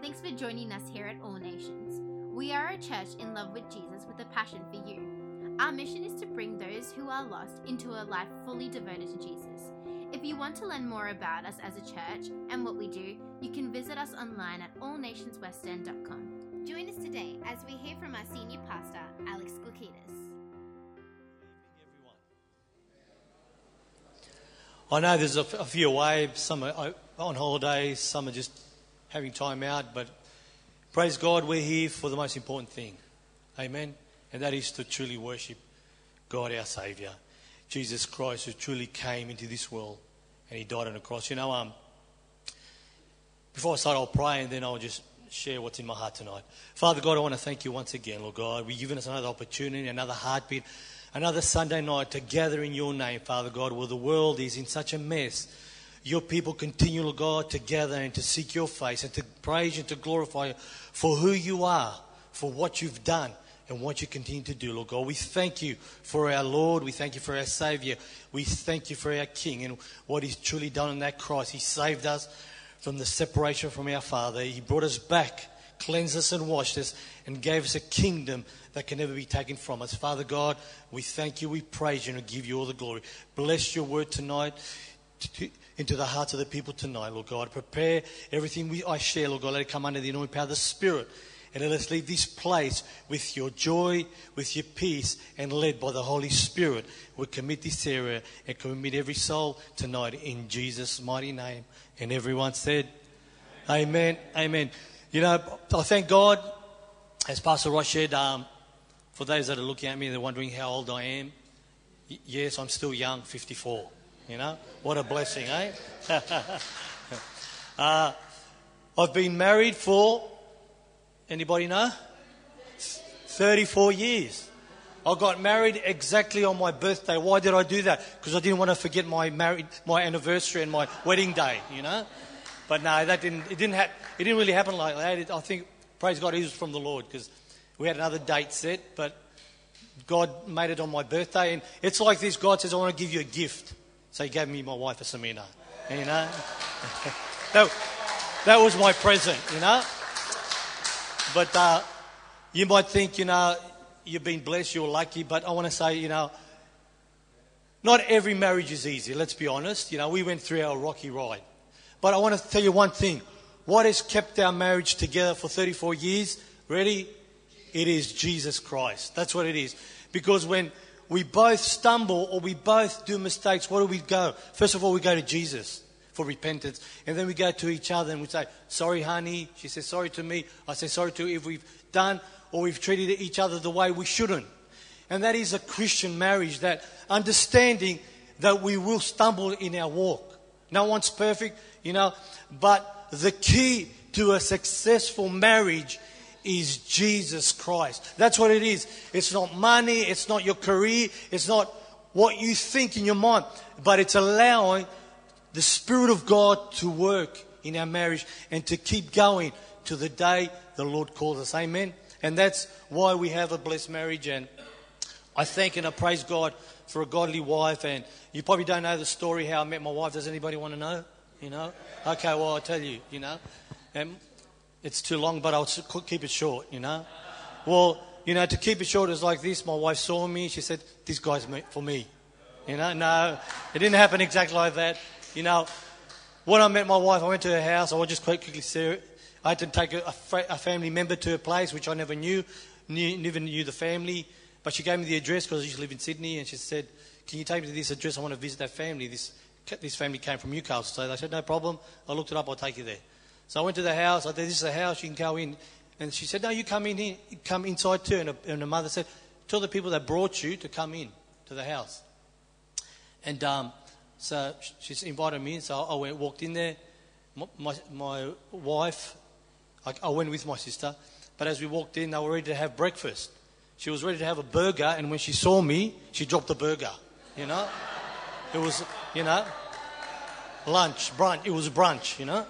thanks for joining us here at All Nations. We are a church in love with Jesus with a passion for you. Our mission is to bring those who are lost into a life fully devoted to Jesus. If you want to learn more about us as a church and what we do, you can visit us online at allnationswestend.com. Join us today as we hear from our senior pastor, Alex Glukidis. I know there's a, few away, some are uh, on holidays, some are just having time out, but praise God, we're here for the most important thing. Amen. And that is to truly worship God our Saviour, Jesus Christ, who truly came into this world and He died on the cross. You know, um, before I start, I'll pray and then I'll just share what's in my heart tonight. Father God, I want to thank you once again, Lord God. You've given us another opportunity, another heartbeat, another Sunday night to gather in your name, Father God, where the world is in such a mess. Your people continue, Lord God, together and to seek your face and to praise and to glorify you for who you are, for what you've done and what you continue to do, Lord God. We thank you for our Lord. We thank you for our Savior. We thank you for our King and what He's truly done on that cross. He saved us from the separation from our Father. He brought us back, cleansed us and washed us, and gave us a kingdom that can never be taken from us. Father God, we thank you, we praise you, and we give you all the glory. Bless your word tonight. To, into the hearts of the people tonight, Lord God. Prepare everything we, I share, Lord God. Let it come under the anointing power of the Spirit. And let us leave this place with your joy, with your peace, and led by the Holy Spirit. We commit this area and commit every soul tonight in Jesus' mighty name. And everyone said, Amen. Amen. You know, I thank God, as Pastor Ross said, um, for those that are looking at me, and they're wondering how old I am. Yes, I'm still young, 54. You know, what a blessing, eh? uh, I've been married for, anybody know? 34 years. I got married exactly on my birthday. Why did I do that? Because I didn't want to forget my married, my anniversary and my wedding day, you know. But no, that didn't. It didn't. Ha- it didn't really happen like that. It, I think, praise God, it was from the Lord because we had another date set, but God made it on my birthday, and it's like this. God says, "I want to give you a gift," so He gave me my wife, Asamina. You know, that, that was my present. You know, but uh, you might think, you know, you've been blessed, you're lucky, but I want to say, you know, not every marriage is easy, let's be honest. You know, we went through our rocky ride. But I want to tell you one thing. What has kept our marriage together for 34 years? Ready? It is Jesus Christ. That's what it is. Because when we both stumble or we both do mistakes, where do we go? First of all, we go to Jesus for repentance. And then we go to each other and we say, Sorry, honey. She says, Sorry to me. I say, Sorry to if we've done or we've treated each other the way we shouldn't. And that is a Christian marriage, that understanding that we will stumble in our walk. No one's perfect, you know, but the key to a successful marriage is Jesus Christ. That's what it is. It's not money, it's not your career, it's not what you think in your mind, but it's allowing the Spirit of God to work in our marriage and to keep going to the day the Lord calls us. Amen. And that's why we have a blessed marriage. And I thank and I praise God for a godly wife. And you probably don't know the story how I met my wife. Does anybody want to know? You know? Okay, well, I'll tell you, you know. And it's too long, but I'll keep it short, you know. Well, you know, to keep it short is like this. My wife saw me. She said, This guy's for me. You know, no, it didn't happen exactly like that. You know, when I met my wife, I went to her house. I will just quite quickly say it. I had to take a, a, family member to her place, which I never knew, knew, never knew the family. But she gave me the address because I used to live in Sydney, and she said, "Can you take me to this address? I want to visit that family. This this family came from Newcastle." So they said, "No problem. I looked it up. I'll take you there." So I went to the house. I said, "This is the house. You can go in." And she said, "No, you come in here. Come inside too." And, her- and the mother said, "Tell the people that brought you to come in to the house." And um, so she's invited me in. So I went, walked in there. My, my, my wife, I, I went with my sister. But as we walked in, they were ready to have breakfast. She was ready to have a burger, and when she saw me, she dropped the burger. You know, it was, you know, lunch, brunch. It was brunch. You know.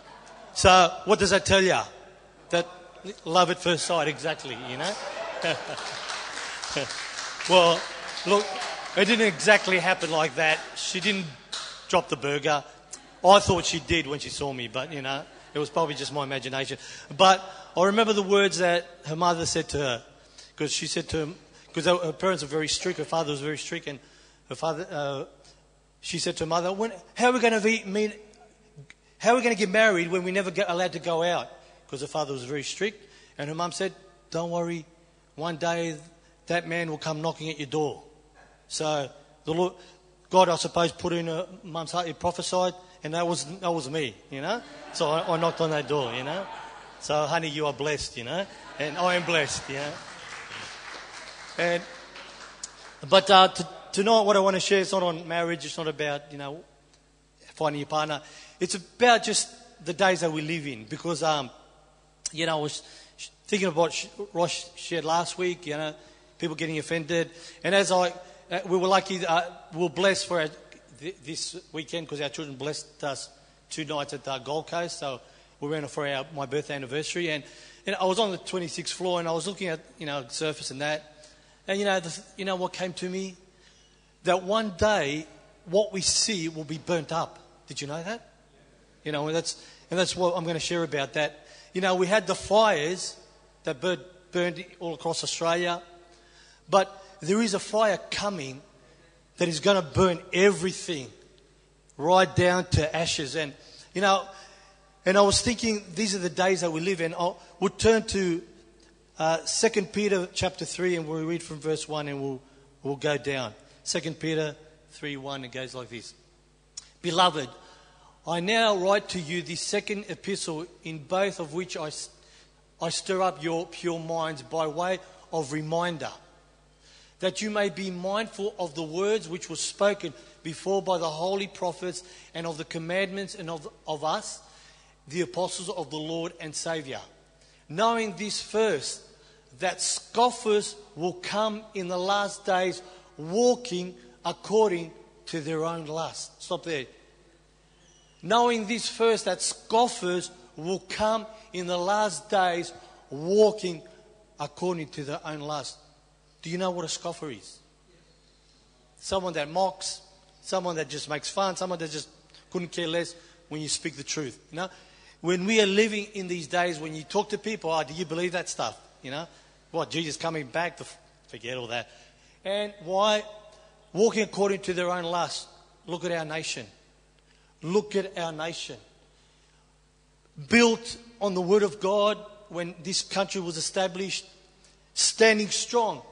So what does that tell you? That love at first sight, exactly. You know. well, look, it didn't exactly happen like that. She didn't drop the burger. I thought she did when she saw me, but you know, It was probably just my imagination. But I remember the words that her mother said to her. Because she said to her, because her parents were very strict, her father was very strict, and her father, uh, she said to her mother, when, how are we going to be, meet, how are we going to get married when we never get allowed to go out? Because her father was very strict. And her mum said, don't worry, one day that man will come knocking at your door. So the Lord, God, I suppose, put in her mum's heart, he prophesied, and that was, that was me, you know? So I, I knocked on that door, you know? So, honey, you are blessed, you know? And I am blessed, you know? And, but uh, to, tonight, what I want to share is not on marriage, it's not about, you know, finding your partner. It's about just the days that we live in. Because, um, you know, I was thinking about what Rosh shared last week, you know, people getting offended. And as I, uh, we were lucky, uh, we were blessed for our, th- this weekend because our children blessed us two nights at the Gold Coast. So we went for our, my birthday anniversary. And, and I was on the 26th floor and I was looking at, you know, surface and that. And, you know, the, you know what came to me? That one day, what we see will be burnt up. Did you know that? You know, and that's, and that's what I'm going to share about that. You know, we had the fires that burned, burned all across Australia. But there is a fire coming that is going to burn everything right down to ashes. And, you know, and I was thinking these are the days that we live in. I would turn to uh, 2 Peter chapter 3 and we'll read from verse 1 and we'll, we'll go down. 2 Peter 3 1, it goes like this Beloved, I now write to you the second epistle, in both of which I, I stir up your pure minds by way of reminder that you may be mindful of the words which were spoken before by the holy prophets and of the commandments and of, of us, the apostles of the Lord and Saviour. Knowing this first, that scoffers will come in the last days walking according to their own lust. Stop there. Knowing this first, that scoffers will come in the last days walking according to their own lust. Do you know what a scoffer is? Someone that mocks, someone that just makes fun, someone that just couldn't care less when you speak the truth. You know, when we are living in these days, when you talk to people, oh, do you believe that stuff? You know, what Jesus coming back to forget all that, and why walking according to their own lust. Look at our nation. Look at our nation. Built on the Word of God when this country was established, standing strong.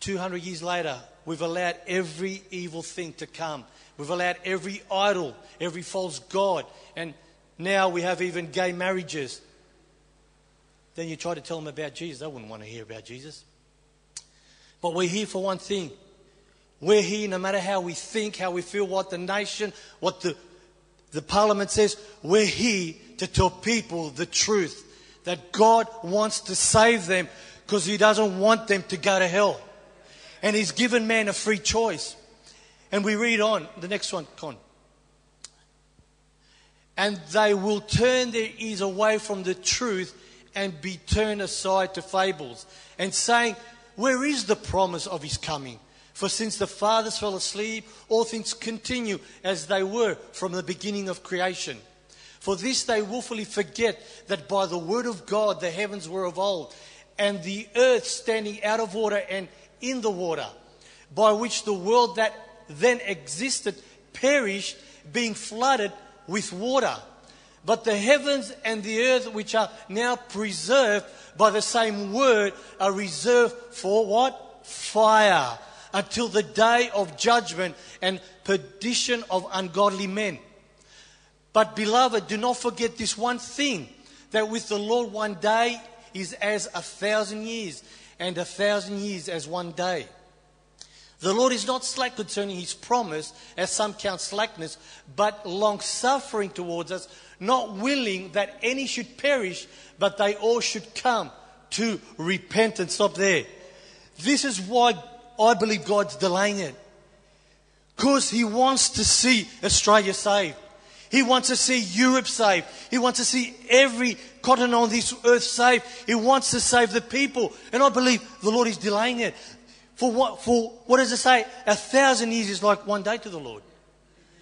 200 years later, we've allowed every evil thing to come. We've allowed every idol, every false god, and now we have even gay marriages. Then you try to tell them about Jesus. They wouldn't want to hear about Jesus. But we're here for one thing. We're here no matter how we think, how we feel, what the nation, what the, the parliament says. We're here to tell people the truth that God wants to save them because He doesn't want them to go to hell. And He's given man a free choice. And we read on, the next one, Con. And they will turn their ears away from the truth and be turned aside to fables, and saying, Where is the promise of His coming? For since the fathers fell asleep, all things continue as they were from the beginning of creation. For this they wilfully forget that by the word of God the heavens were of old, and the earth standing out of water and in the water, by which the world that then existed perished, being flooded with water. But the heavens and the earth, which are now preserved by the same word, are reserved for what? Fire. Until the day of judgment and perdition of ungodly men. But, beloved, do not forget this one thing that with the Lord one day is as a thousand years, and a thousand years as one day. The Lord is not slack concerning his promise, as some count slackness, but long suffering towards us, not willing that any should perish, but they all should come to repentance. Stop there. This is why I believe God's delaying it. Because he wants to see Australia saved. He wants to see Europe saved. He wants to see every continent on this earth saved. He wants to save the people. And I believe the Lord is delaying it. For what, for what does it say? A thousand years is like one day to the Lord.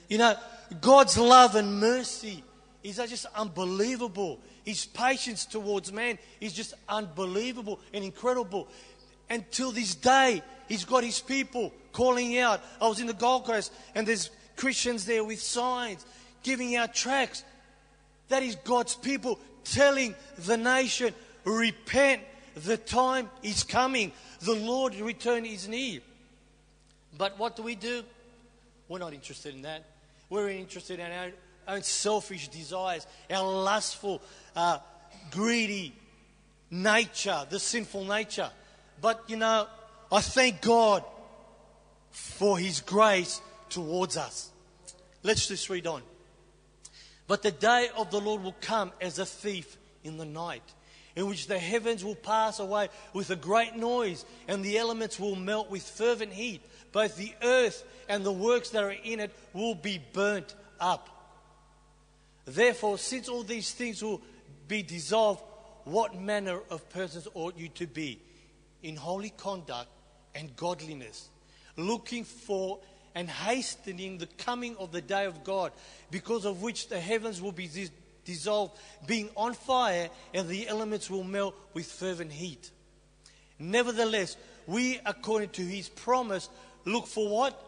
You know, God's love and mercy is just unbelievable. His patience towards man is just unbelievable and incredible. Until this day, he's got his people calling out. I was in the Gold Coast and there's Christians there with signs giving out tracts. That is God's people telling the nation, repent, the time is coming. The Lord's return is near. But what do we do? We're not interested in that. We're interested in our own selfish desires, our lustful, uh, greedy nature, the sinful nature. But you know, I thank God for His grace towards us. Let's just read on. But the day of the Lord will come as a thief in the night, in which the heavens will pass away with a great noise, and the elements will melt with fervent heat. Both the earth and the works that are in it will be burnt up. Therefore, since all these things will be dissolved, what manner of persons ought you to be? In holy conduct and godliness, looking for and hastening the coming of the day of God, because of which the heavens will be dis- dissolved, being on fire, and the elements will melt with fervent heat. Nevertheless, we, according to his promise, look for what?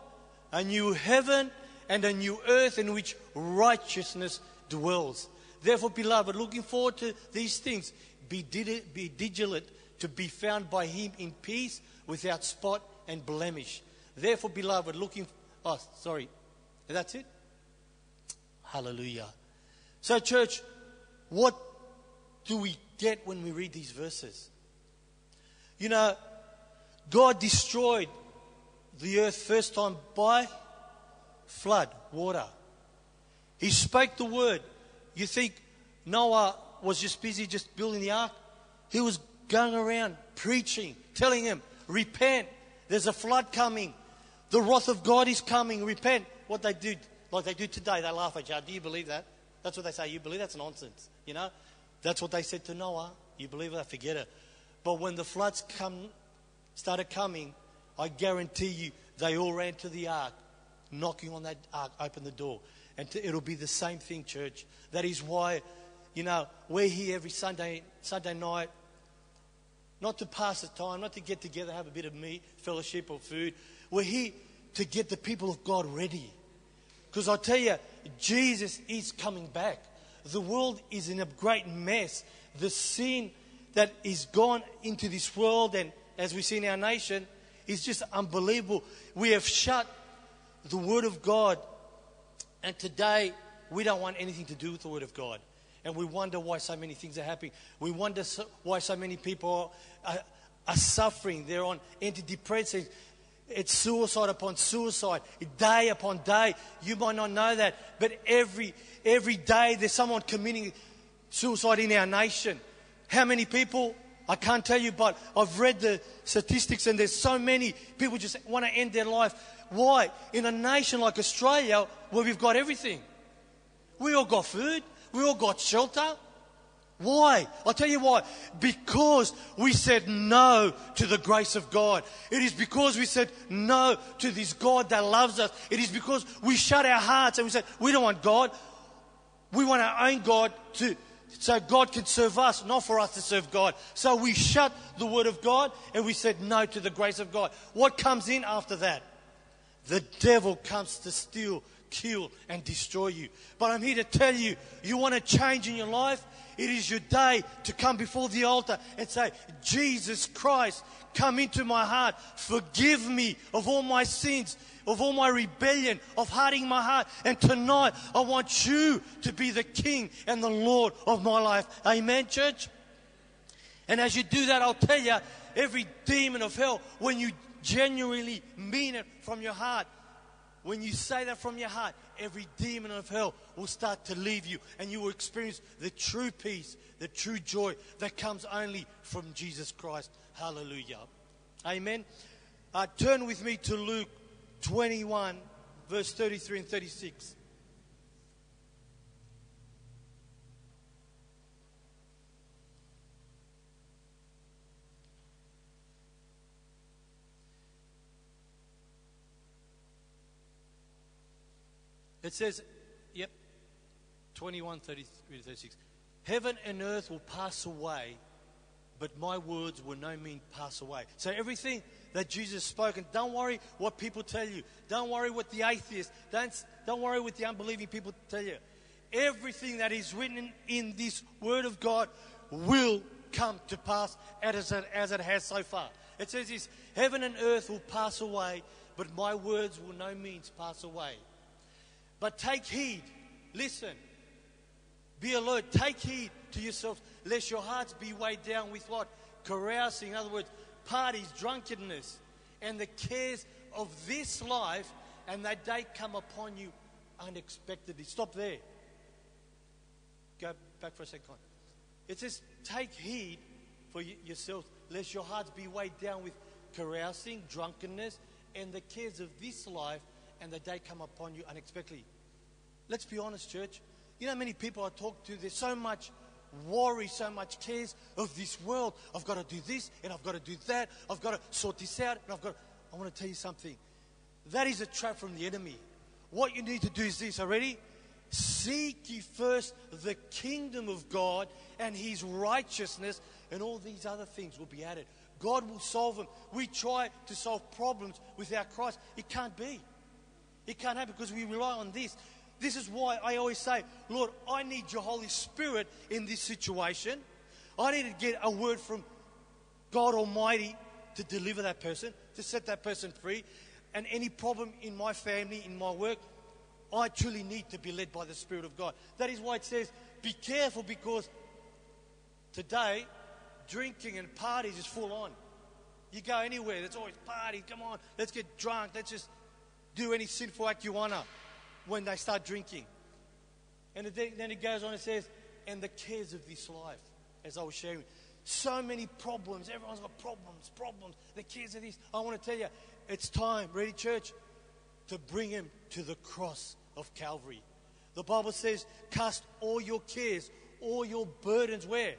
A new heaven and a new earth in which righteousness dwells. Therefore, beloved, looking forward to these things, be, be vigilant to be found by him in peace, without spot and blemish. Therefore, beloved, looking. Oh, sorry. That's it? Hallelujah. So, church, what do we get when we read these verses? You know, God destroyed the earth first time by flood, water. He spoke the word. You think Noah was just busy just building the ark? He was going around preaching, telling him, repent. There's a flood coming. The wrath of God is coming. Repent. What they do, like they do today, they laugh at you. Do you believe that? That's what they say. You believe that's nonsense. You know? That's what they said to Noah. You believe that? Forget it. But when the floods come, started coming, I guarantee you they all ran to the ark, knocking on that ark, open the door. And to, it'll be the same thing, church. That is why, you know, we're here every Sunday, Sunday night, not to pass the time, not to get together, have a bit of meat, fellowship, or food. We're here to get the people of God ready. Because I tell you, Jesus is coming back. The world is in a great mess. The sin that is gone into this world, and as we see in our nation, is just unbelievable. We have shut the Word of God, and today we don't want anything to do with the Word of God. And we wonder why so many things are happening. We wonder so, why so many people are, are, are suffering. They're on antidepressants. It's suicide upon suicide, day upon day. You might not know that, but every, every day there's someone committing suicide in our nation. How many people? I can't tell you, but I've read the statistics and there's so many people just want to end their life. Why? In a nation like Australia where we've got everything. We all got food. We all got shelter. Why? I'll tell you why. Because we said no to the grace of God. It is because we said no to this God that loves us. It is because we shut our hearts and we said, we don't want God. We want our own God to, so God can serve us, not for us to serve God. So we shut the Word of God and we said no to the grace of God. What comes in after that? The devil comes to steal, kill, and destroy you. But I'm here to tell you, you want to change in your life? It is your day to come before the altar and say, Jesus Christ, come into my heart. Forgive me of all my sins, of all my rebellion, of hardening my heart. And tonight, I want you to be the King and the Lord of my life. Amen, church? And as you do that, I'll tell you, every demon of hell, when you genuinely mean it from your heart, when you say that from your heart, every demon of hell will start to leave you and you will experience the true peace, the true joy that comes only from Jesus Christ. Hallelujah. Amen. Uh, turn with me to Luke 21, verse 33 and 36. It says, yep, 21, 33 to 36. Heaven and earth will pass away, but my words will no means pass away. So everything that Jesus spoke, and don't worry what people tell you. Don't worry what the atheists, don't, don't worry what the unbelieving people tell you. Everything that is written in this word of God will come to pass as it, as it has so far. It says this, heaven and earth will pass away, but my words will no means pass away. But take heed, listen, be alert, take heed to yourselves, lest your hearts be weighed down with what? Carousing, in other words, parties, drunkenness, and the cares of this life, and that day come upon you unexpectedly. Stop there. Go back for a second. It says, Take heed for y- yourselves, lest your hearts be weighed down with carousing, drunkenness, and the cares of this life, and the day come upon you unexpectedly. Let's be honest, church. You know, how many people I talk to, there's so much worry, so much cares of this world. I've got to do this, and I've got to do that. I've got to sort this out, and I've got. To... I want to tell you something. That is a trap from the enemy. What you need to do is this. Already, seek ye first the kingdom of God and His righteousness, and all these other things will be added. God will solve them. We try to solve problems without Christ. It can't be. It can't happen because we rely on this. This is why I always say, Lord, I need your Holy Spirit in this situation. I need to get a word from God Almighty to deliver that person, to set that person free. And any problem in my family, in my work, I truly need to be led by the Spirit of God. That is why it says, be careful because today, drinking and parties is full on. You go anywhere, there's always parties. Come on, let's get drunk. Let's just do any sinful act you want to when they start drinking. And then it goes on and says, and the cares of this life, as I was sharing. So many problems. Everyone's got problems, problems. The cares of this. I want to tell you, it's time, ready, church, to bring him to the cross of Calvary. The Bible says, cast all your cares, all your burdens where?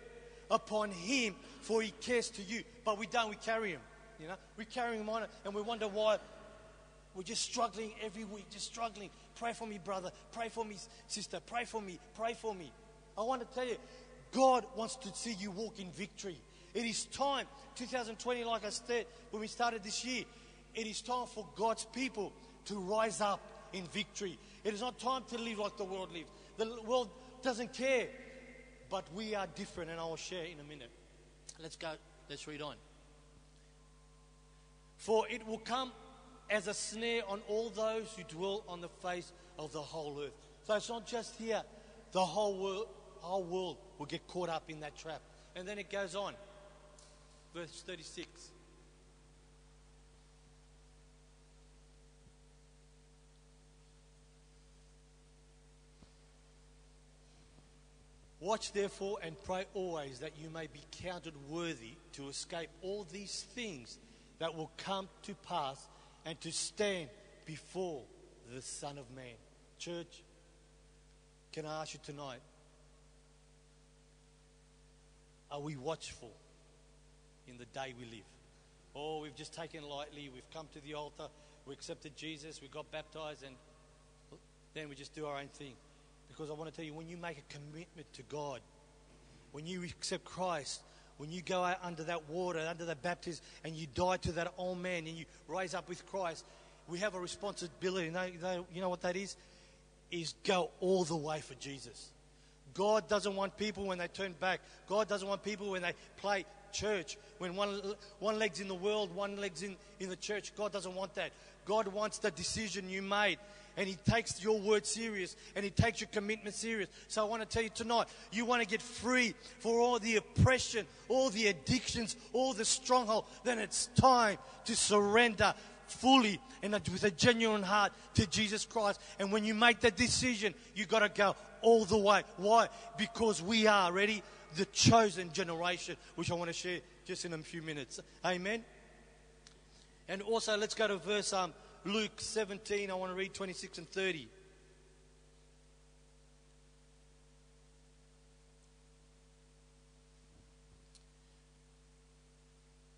Upon him, for he cares to you. But we don't, we carry him. You know, we carry him on and we wonder why we're just struggling every week, just struggling. Pray for me, brother. Pray for me, sister. Pray for me. Pray for me. I want to tell you, God wants to see you walk in victory. It is time, 2020, like I said when we started this year, it is time for God's people to rise up in victory. It is not time to live like the world lives. The world doesn't care, but we are different, and I will share in a minute. Let's go, let's read on. For it will come as a snare on all those who dwell on the face of the whole earth. So it's not just here, the whole world, whole world will get caught up in that trap. And then it goes on. Verse 36. Watch therefore and pray always that you may be counted worthy to escape all these things that will come to pass and to stand before the Son of Man. Church, can I ask you tonight? Are we watchful in the day we live? Or oh, we've just taken lightly, we've come to the altar, we accepted Jesus, we got baptized, and then we just do our own thing. Because I want to tell you, when you make a commitment to God, when you accept Christ, when you go out under that water, under that baptism, and you die to that old man and you rise up with Christ, we have a responsibility. You know, you know what that is? Is go all the way for Jesus. God doesn't want people when they turn back. God doesn't want people when they play church, when one, one leg's in the world, one leg's in, in the church. God doesn't want that. God wants the decision you made and He takes your word serious and He takes your commitment serious. So I want to tell you tonight, you want to get free for all the oppression, all the addictions, all the stronghold, then it's time to surrender fully and with a genuine heart to Jesus Christ. And when you make that decision, you got to go all the way. Why? Because we are ready, the chosen generation, which I want to share just in a few minutes. Amen. And also, let's go to verse um, Luke 17. I want to read 26 and 30.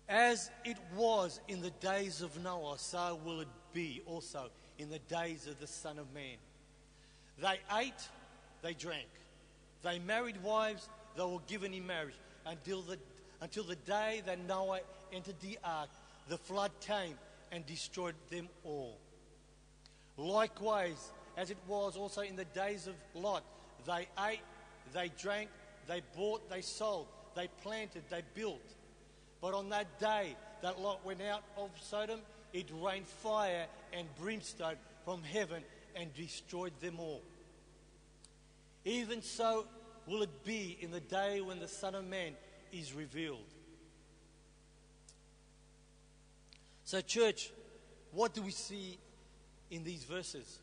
As it was in the days of Noah, so will it be also in the days of the Son of Man. They ate, they drank. They married wives, they were given in marriage until the, until the day that Noah entered the ark. The flood came and destroyed them all. Likewise, as it was also in the days of Lot, they ate, they drank, they bought, they sold, they planted, they built. But on that day that Lot went out of Sodom, it rained fire and brimstone from heaven and destroyed them all. Even so will it be in the day when the Son of Man is revealed. So, church, what do we see in these verses?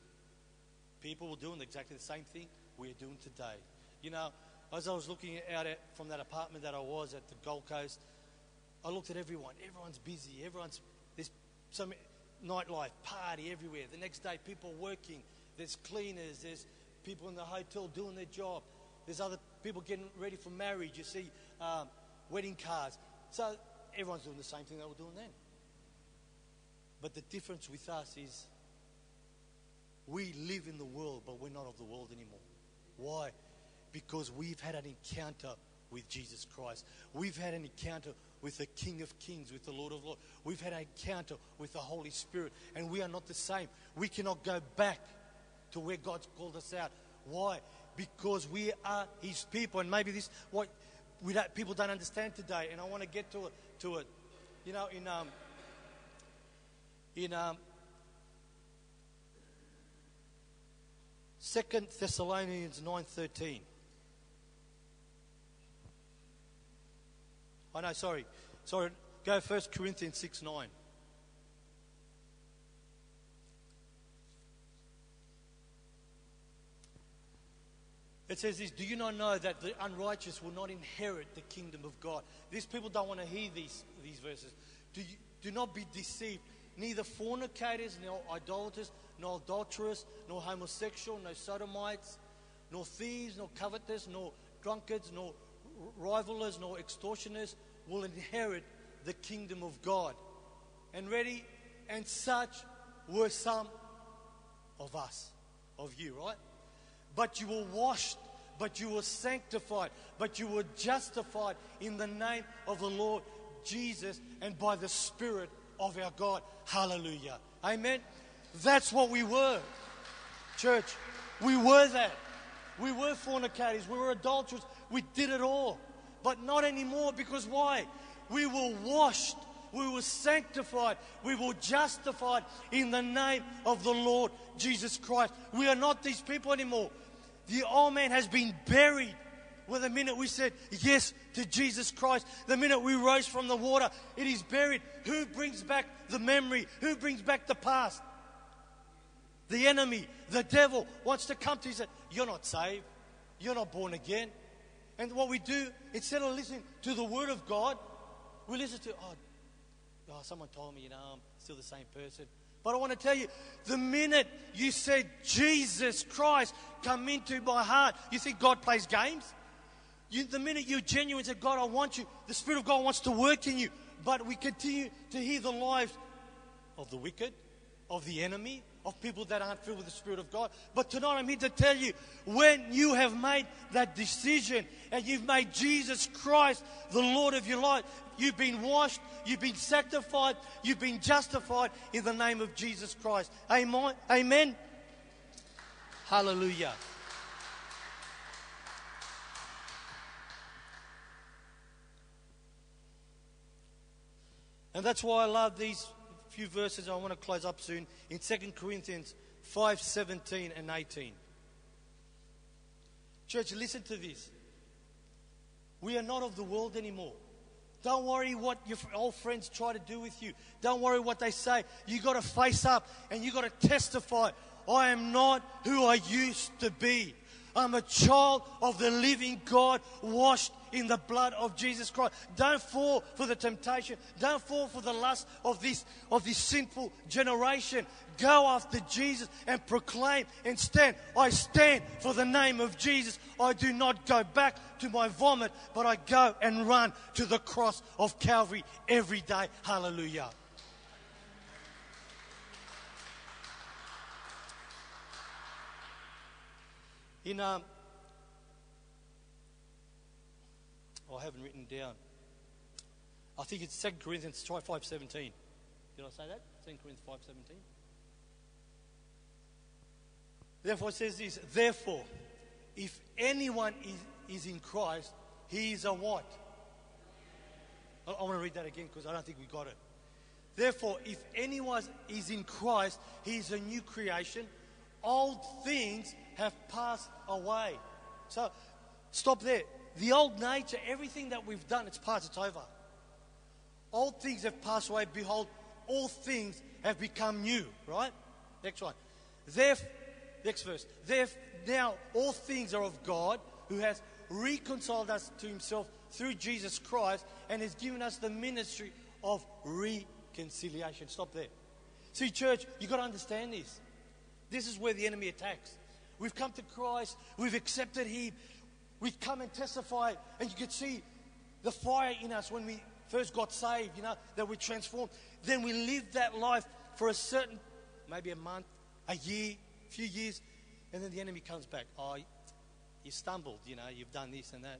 People were doing exactly the same thing we're doing today. You know, as I was looking out at, from that apartment that I was at the Gold Coast, I looked at everyone. Everyone's busy. Everyone's there's some nightlife, party everywhere. The next day, people working. There's cleaners. There's people in the hotel doing their job. There's other people getting ready for marriage. You see um, wedding cards. So everyone's doing the same thing they were doing then. But the difference with us is we live in the world, but we're not of the world anymore. Why? Because we've had an encounter with Jesus Christ. We've had an encounter with the King of Kings, with the Lord of Lords. We've had an encounter with the Holy Spirit, and we are not the same. We cannot go back to where God's called us out. Why? Because we are His people, and maybe this what we don't, people don't understand today. And I want to get to it. To it, you know, in um, in um, Second Thessalonians nine thirteen. I oh, know, sorry. Sorry. Go First Corinthians 6 9. It says this Do you not know that the unrighteous will not inherit the kingdom of God? These people don't want to hear these, these verses. Do, you, do not be deceived. Neither fornicators, nor idolaters, nor adulterers, nor homosexual, nor sodomites, nor thieves, nor covetous, nor drunkards, nor revilers nor extortioners will inherit the kingdom of God. And ready? And such were some of us, of you, right? But you were washed, but you were sanctified, but you were justified in the name of the Lord Jesus and by the Spirit of our God. Hallelujah. Amen. That's what we were. Church, we were that. We were fornicators, we were adulterers, we did it all. But not anymore because why? We were washed, we were sanctified, we were justified in the name of the Lord Jesus Christ. We are not these people anymore. The old man has been buried. Well, the minute we said yes to Jesus Christ, the minute we rose from the water, it is buried. Who brings back the memory? Who brings back the past? The enemy, the devil wants to come to you and say, You're not saved. You're not born again. And what we do, instead of listening to the word of God, we listen to, oh, oh, someone told me, you know, I'm still the same person. But I want to tell you, the minute you said, Jesus Christ, come into my heart, you think God plays games? You, the minute you're genuine and say, God, I want you, the Spirit of God wants to work in you. But we continue to hear the lives of the wicked, of the enemy, of people that aren't filled with the Spirit of God. But tonight I'm here to tell you when you have made that decision and you've made Jesus Christ the Lord of your life, you've been washed, you've been sanctified, you've been justified in the name of Jesus Christ. Amen. Amen. Hallelujah. And that's why I love these few verses. I want to close up soon in 2 Corinthians 5 17 and 18. Church, listen to this. We are not of the world anymore. Don't worry what your old friends try to do with you. Don't worry what they say. You got to face up and you got to testify. I am not who I used to be. I'm a child of the living God, washed in the blood of Jesus Christ. Don't fall for the temptation. Don't fall for the lust of this, of this sinful generation. Go after Jesus and proclaim and stand. I stand for the name of Jesus. I do not go back to my vomit, but I go and run to the cross of Calvary every day. Hallelujah. In um, I haven't written down. I think it's 2 Corinthians 5.17. Did I say that? 2 Corinthians 5.17. Therefore it says this, therefore, if anyone is, is in Christ, he is a what? I, I want to read that again because I don't think we got it. Therefore, if anyone is in Christ, he is a new creation. Old things have passed away. So, stop there. The old nature, everything that we've done, it's past, it's over. Old things have passed away. Behold, all things have become new. Right? Next one. Therefore, next verse. Therefore, now all things are of God who has reconciled us to himself through Jesus Christ and has given us the ministry of reconciliation. Stop there. See, church, you've got to understand this. This is where the enemy attacks. We've come to Christ, we've accepted Him, we've come and testify, and you can see the fire in us when we first got saved, you know, that we transformed. Then we live that life for a certain, maybe a month, a year, a few years, and then the enemy comes back. Oh, you stumbled, you know, you've done this and that.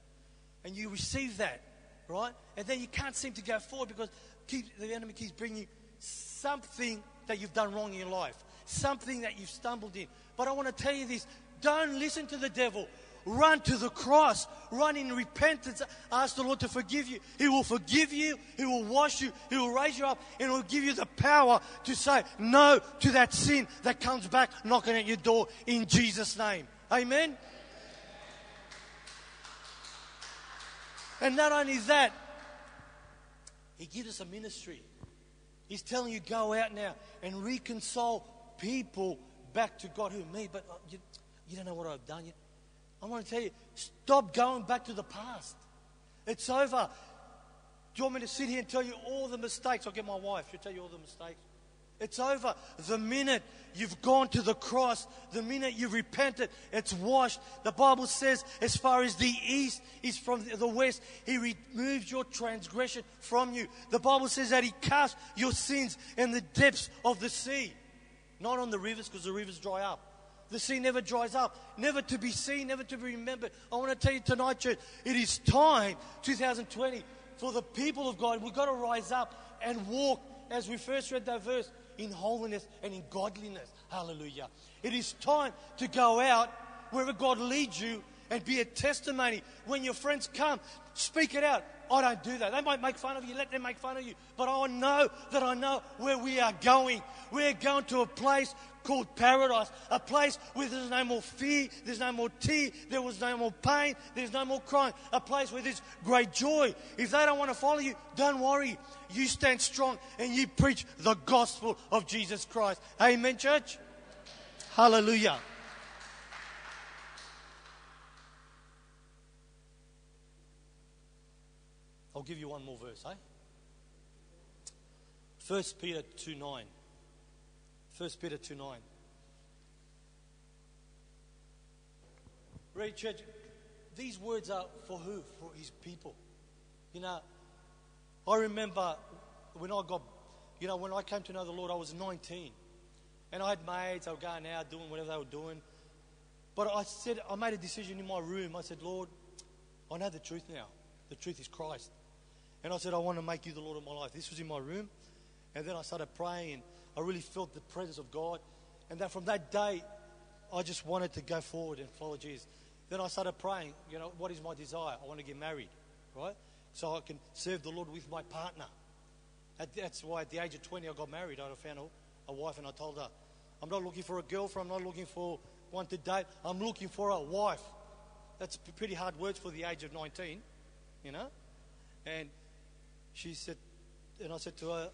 And you receive that, right? And then you can't seem to go forward because keep, the enemy keeps bringing something that you've done wrong in your life, something that you've stumbled in. But I want to tell you this don't listen to the devil. Run to the cross. Run in repentance. Ask the Lord to forgive you. He will forgive you. He will wash you. He will raise you up. And He will give you the power to say no to that sin that comes back knocking at your door in Jesus' name. Amen. And not only that, He gives us a ministry. He's telling you, go out now and reconcile people back to God. Who? Me? But uh, you, you don't know what I've done yet. I want to tell you, stop going back to the past. It's over. Do you want me to sit here and tell you all the mistakes? I'll get my wife. She'll tell you all the mistakes. It's over. The minute you've gone to the cross, the minute you've repented, it's washed. The Bible says, as far as the east is from the west, He removes your transgression from you. The Bible says that He cast your sins in the depths of the sea, not on the rivers because the rivers dry up. The sea never dries up, never to be seen, never to be remembered. I want to tell you tonight, church, it is time, 2020, for the people of God. We've got to rise up and walk, as we first read that verse, in holiness and in godliness. Hallelujah. It is time to go out wherever God leads you and be a testimony. When your friends come, speak it out. I don't do that. They might make fun of you, let them make fun of you. But I know that I know where we are going. We're going to a place called paradise, a place where there's no more fear, there's no more tear, there was no more pain, there's no more crying, a place where there's great joy. If they don't want to follow you, don't worry. You stand strong and you preach the gospel of Jesus Christ. Amen, church? Hallelujah. I'll give you one more verse, eh? 1 Peter 2 9. 1 Peter 2 9. Read, church. These words are for who? For his people. You know, I remember when I got, you know, when I came to know the Lord, I was 19. And I had maids, they were going out doing whatever they were doing. But I said, I made a decision in my room. I said, Lord, I know the truth now. The truth is Christ. And I said, I want to make you the Lord of my life. This was in my room. And then I started praying, I really felt the presence of God. And that from that day, I just wanted to go forward and follow Jesus. Then I started praying, you know, what is my desire? I want to get married, right? So I can serve the Lord with my partner. That's why at the age of 20, I got married. I found a, wife, and I told her, I'm not looking for a girlfriend, I'm not looking for one to date, I'm looking for a wife. That's pretty hard words for the age of 19, you know? And she said, and I said to her,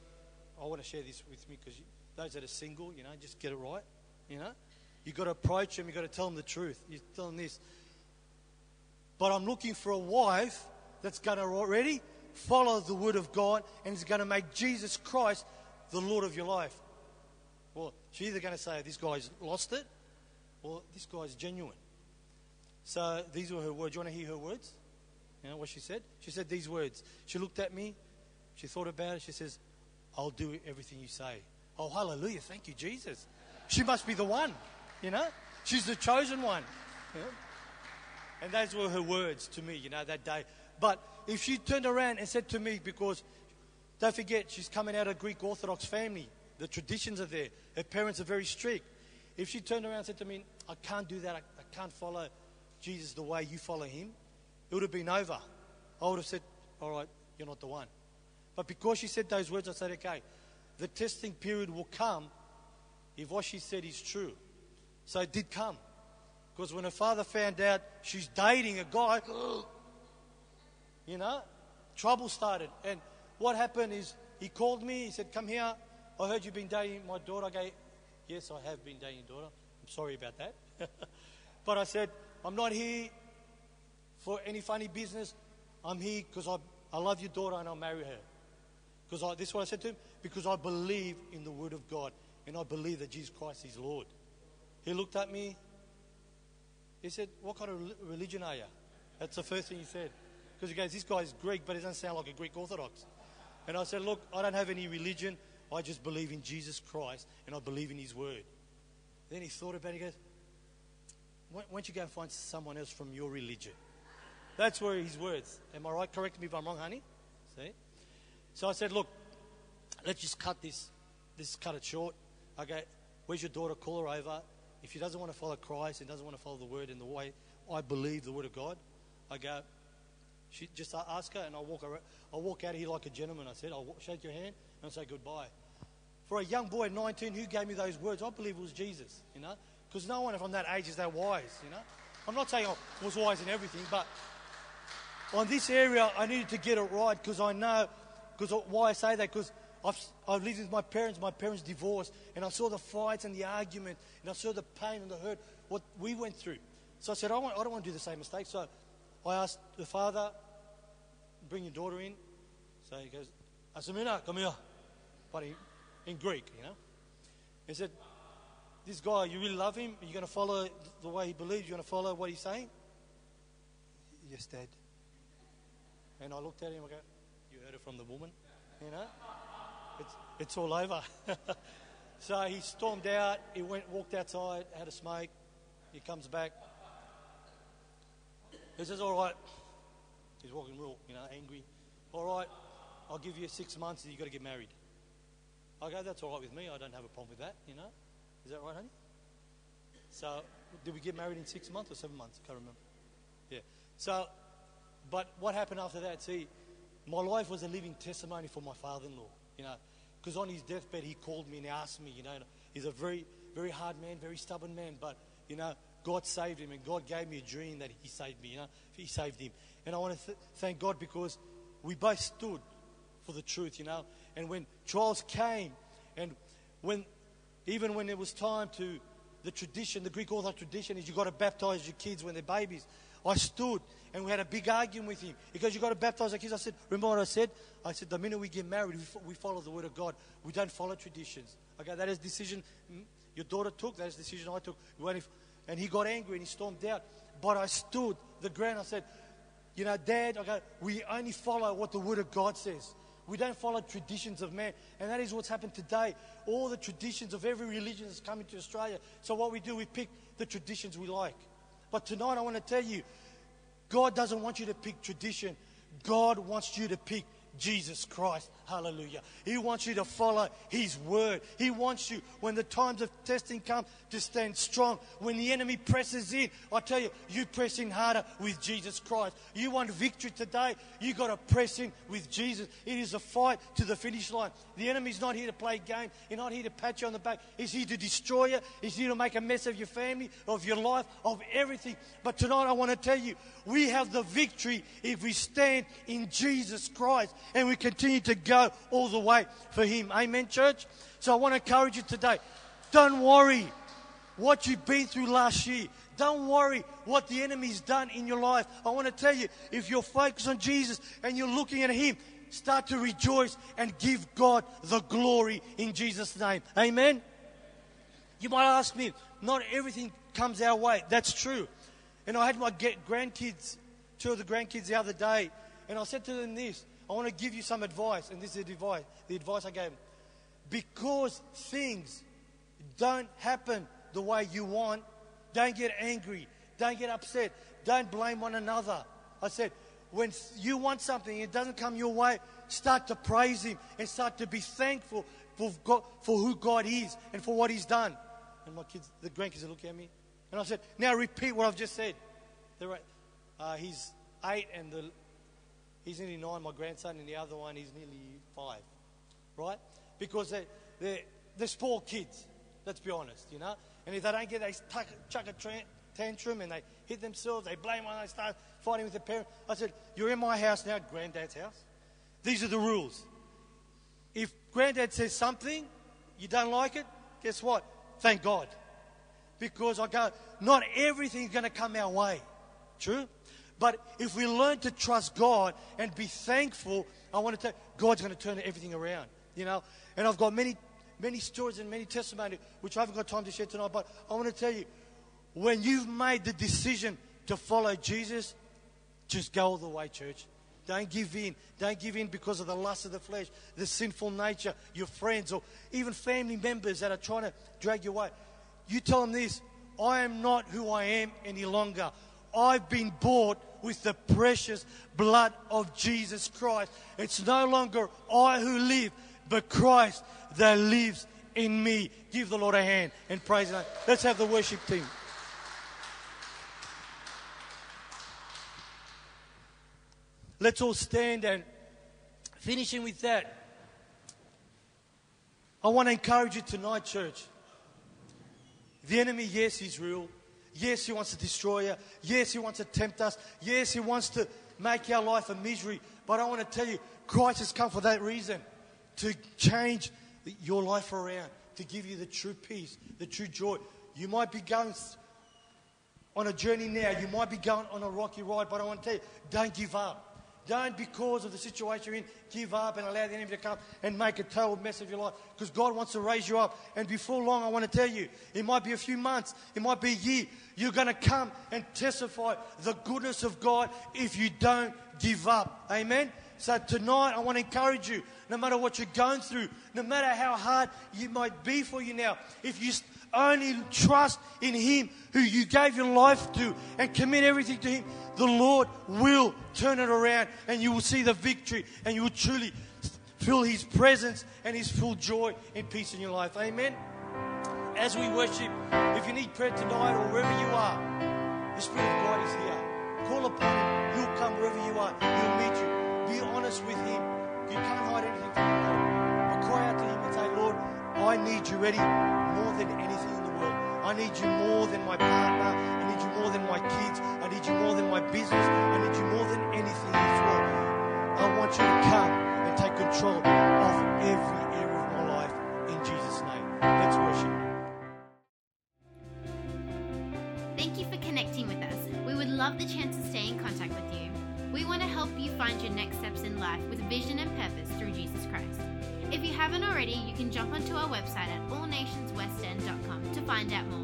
I want to share this with me because those that are single, you know, just get it right. You know, you got to approach them. You got to tell them the truth. You tell them this. But I'm looking for a wife that's going to already follow the word of God and is going to make Jesus Christ the Lord of your life. Well, she's either going to say this guy's lost it, or this guy's genuine. So these were her words. You want to hear her words? You know what she said? She said these words. She looked at me. She thought about it. She says, I'll do everything you say. Oh, hallelujah. Thank you, Jesus. She must be the one, you know? She's the chosen one. And those were her words to me, you know, that day But if she turned around and said to me, because don't forget, she's coming out of a Greek Orthodox family, the traditions are there, her parents are very strict. If she turned around and said to me, I can't do that, I, I can't follow Jesus the way you follow him, it would have been over. I would have said, All right, you're not the one. But because she said those words, I said, Okay, the testing period will come if what she said is true. So it did come. Because when her father found out she's dating a guy, you know, trouble started. And what happened is he called me, he said, Come here. I heard you've been dating my daughter. I go, Yes, I have been dating your daughter. I'm sorry about that. but I said, I'm not here for any funny business. I'm here because I, I love your daughter and I'll marry her. Because this is what I said to him. Because I believe in the Word of God and I believe that Jesus Christ is Lord. He looked at me. He said, What kind of religion are you? That's the first thing he said. Because he goes, This guy's Greek, but he doesn't sound like a Greek Orthodox. And I said, Look, I don't have any religion. I just believe in Jesus Christ and I believe in His Word. Then he thought about it. He goes, Why don't you go and find someone else from your religion? That's where his words. Am I right? Correct me if I'm wrong, honey. See? So I said, Look, let's just cut this, this cut it short. I go, Where's your daughter? Call her over. If she doesn't want to follow Christ and doesn't want to follow the word in the way I believe the word of God, I go, she just ask her, and I walk around, I walk out of here like a gentleman. I said, I'll shake your hand and say goodbye. For a young boy at 19 who gave me those words, I believe it was Jesus, you know, because no one from that age is that wise, you know. I'm not saying I was wise in everything, but on this area, I needed to get it right because I know, because why I say that, because I've, I've lived with my parents, my parents divorced, and I saw the fights and the argument, and I saw the pain and the hurt, what we went through. So I said, I, want, I don't want to do the same mistake. So I asked the father, bring your daughter in. So he goes, Asamina, come here. But in, in Greek, you know. He said, this guy, you really love him? Are you going to follow the way he believes? You're going to follow what he's saying? Yes, Dad. And I looked at him, I go, from the woman, you know? It's, it's all over. so he stormed out, he went, walked outside, had a smoke, he comes back. He says, all right, he's walking real, you know, angry. All right, I'll give you six months and you've got to get married. I go, that's all right with me. I don't have a problem with that, you know. Is that right, honey? So, did we get married in six months or seven months? I can't remember. Yeah. So, but what happened after that? See, my life was a living testimony for my father-in-law, you know, because on his deathbed he called me and asked me, you know, he's a very, very hard man, very stubborn man, but you know, God saved him and God gave me a dream that he saved me, you know, he saved him, and I want to th- thank God because we both stood for the truth, you know. And when trials came, and when even when it was time to the tradition, the Greek Orthodox tradition is you got to baptize your kids when they're babies. I stood and we had a big argument with him because you got to baptize the kids. I said, remember what I said? I said, the minute we get married, we, follow the word of God. We don't follow traditions. Okay, that is decision mm, your daughter took. That is decision I took. And he got angry and he stormed out. But I stood the ground. I said, you know, Dad, okay, we only follow what the Word of God says. We don't follow traditions of man. And that is what's happened today. All the traditions of every religion has come into Australia. So what we do, we pick the traditions we like. But tonight I want to tell you, God doesn't want you to pick tradition. God wants you to pick Jesus Christ. Hallelujah. He wants you to follow His word. He wants you, when the times of testing come, to stand strong. When the enemy presses in, I tell you, you press in harder with Jesus Christ. You want victory today, you got to press in with Jesus. It is a fight to the finish line. The enemy's not here to play game. He's not here to pat you on the back. He's here to destroy you. He's here to make a mess of your family, of your life, of everything. But tonight I want to tell you, we have the victory if we stand in Jesus Christ and we continue to go all the way for Him. Amen, church? So I want to encourage you today. Don't worry what you've been through last year. Don't worry what the enemy's done in your life. I want to tell you, if you're focused on Jesus and you're looking at Him, start to rejoice and give God the glory in Jesus' name. Amen? You might ask me, not everything comes our way. That's true. And I had my grandkids, two of the grandkids the other day, and I said to them this I want to give you some advice, and this is the advice, the advice I gave them. Because things don't happen the way you want, don't get angry, don't get upset, don't blame one another. I said, when you want something and it doesn't come your way, start to praise Him and start to be thankful for, God, for who God is and for what He's done. And my kids, the grandkids are looking at me. And I said, now repeat what I've just said. They're. Uh, he's eight and the, he's nearly nine, my grandson, and the other one, he's nearly five. Right? Because they're, they're, they're small kids, let's be honest, you know. And if they don't get, they tuck, chuck a tra- tantrum and they hit themselves, they blame one, they start fighting with their parents. I said, You're in my house now, granddad's house. These are the rules. If granddad says something, you don't like it, guess what? Thank God. Because I go, not everything's going to come our way. True? But if we learn to trust God and be thankful, I want to tell God's going to turn everything around. You know? And I've got many, many stories and many testimonies, which I haven't got time to share tonight, but I want to tell you, when you've made the decision to follow Jesus, just go all the way, church. Don't give in. Don't give in because of the lust of the flesh, the sinful nature, your friends, or even family members that are trying to drag you away. You tell them this I am not who I am any longer. I've been bought with the precious blood of Jesus Christ. It's no longer I who live, but Christ that lives in me. Give the Lord a hand and praise Him. Let's have the worship team. Let's all stand and finishing with that. I want to encourage you tonight, church. The enemy, yes, is real. Yes, he wants to destroy you. Yes, he wants to tempt us. Yes, he wants to make our life a misery. But I want to tell you, Christ has come for that reason to change your life around, to give you the true peace, the true joy. You might be going on a journey now, you might be going on a rocky ride, but I want to tell you, don't give up. Don't, because of the situation you're in, give up and allow the enemy to come and make a total mess of your life. Because God wants to raise you up. And before long, I want to tell you, it might be a few months, it might be a year. You're going to come and testify the goodness of God if you don't give up. Amen? So tonight, I want to encourage you, no matter what you're going through, no matter how hard it might be for you now, if you only trust in Him who you gave your life to and commit everything to Him, the Lord will turn it around and you will see the victory and you will truly feel His presence and His full joy and peace in your life. Amen. As we worship, if you need prayer tonight or wherever you are, the Spirit of God is here. Call upon Him. He'll come wherever you are. He'll meet you. Be honest with Him. You can't hide anything from Lord. But cry out to Him and say, Lord, I need you ready more than anything in the world. I need you more than my partner. I need you more than my kids. I need you more than my business. I need you more than anything in this world. I want you to come and take control of every area onto our website at allnationswestend.com to find out more.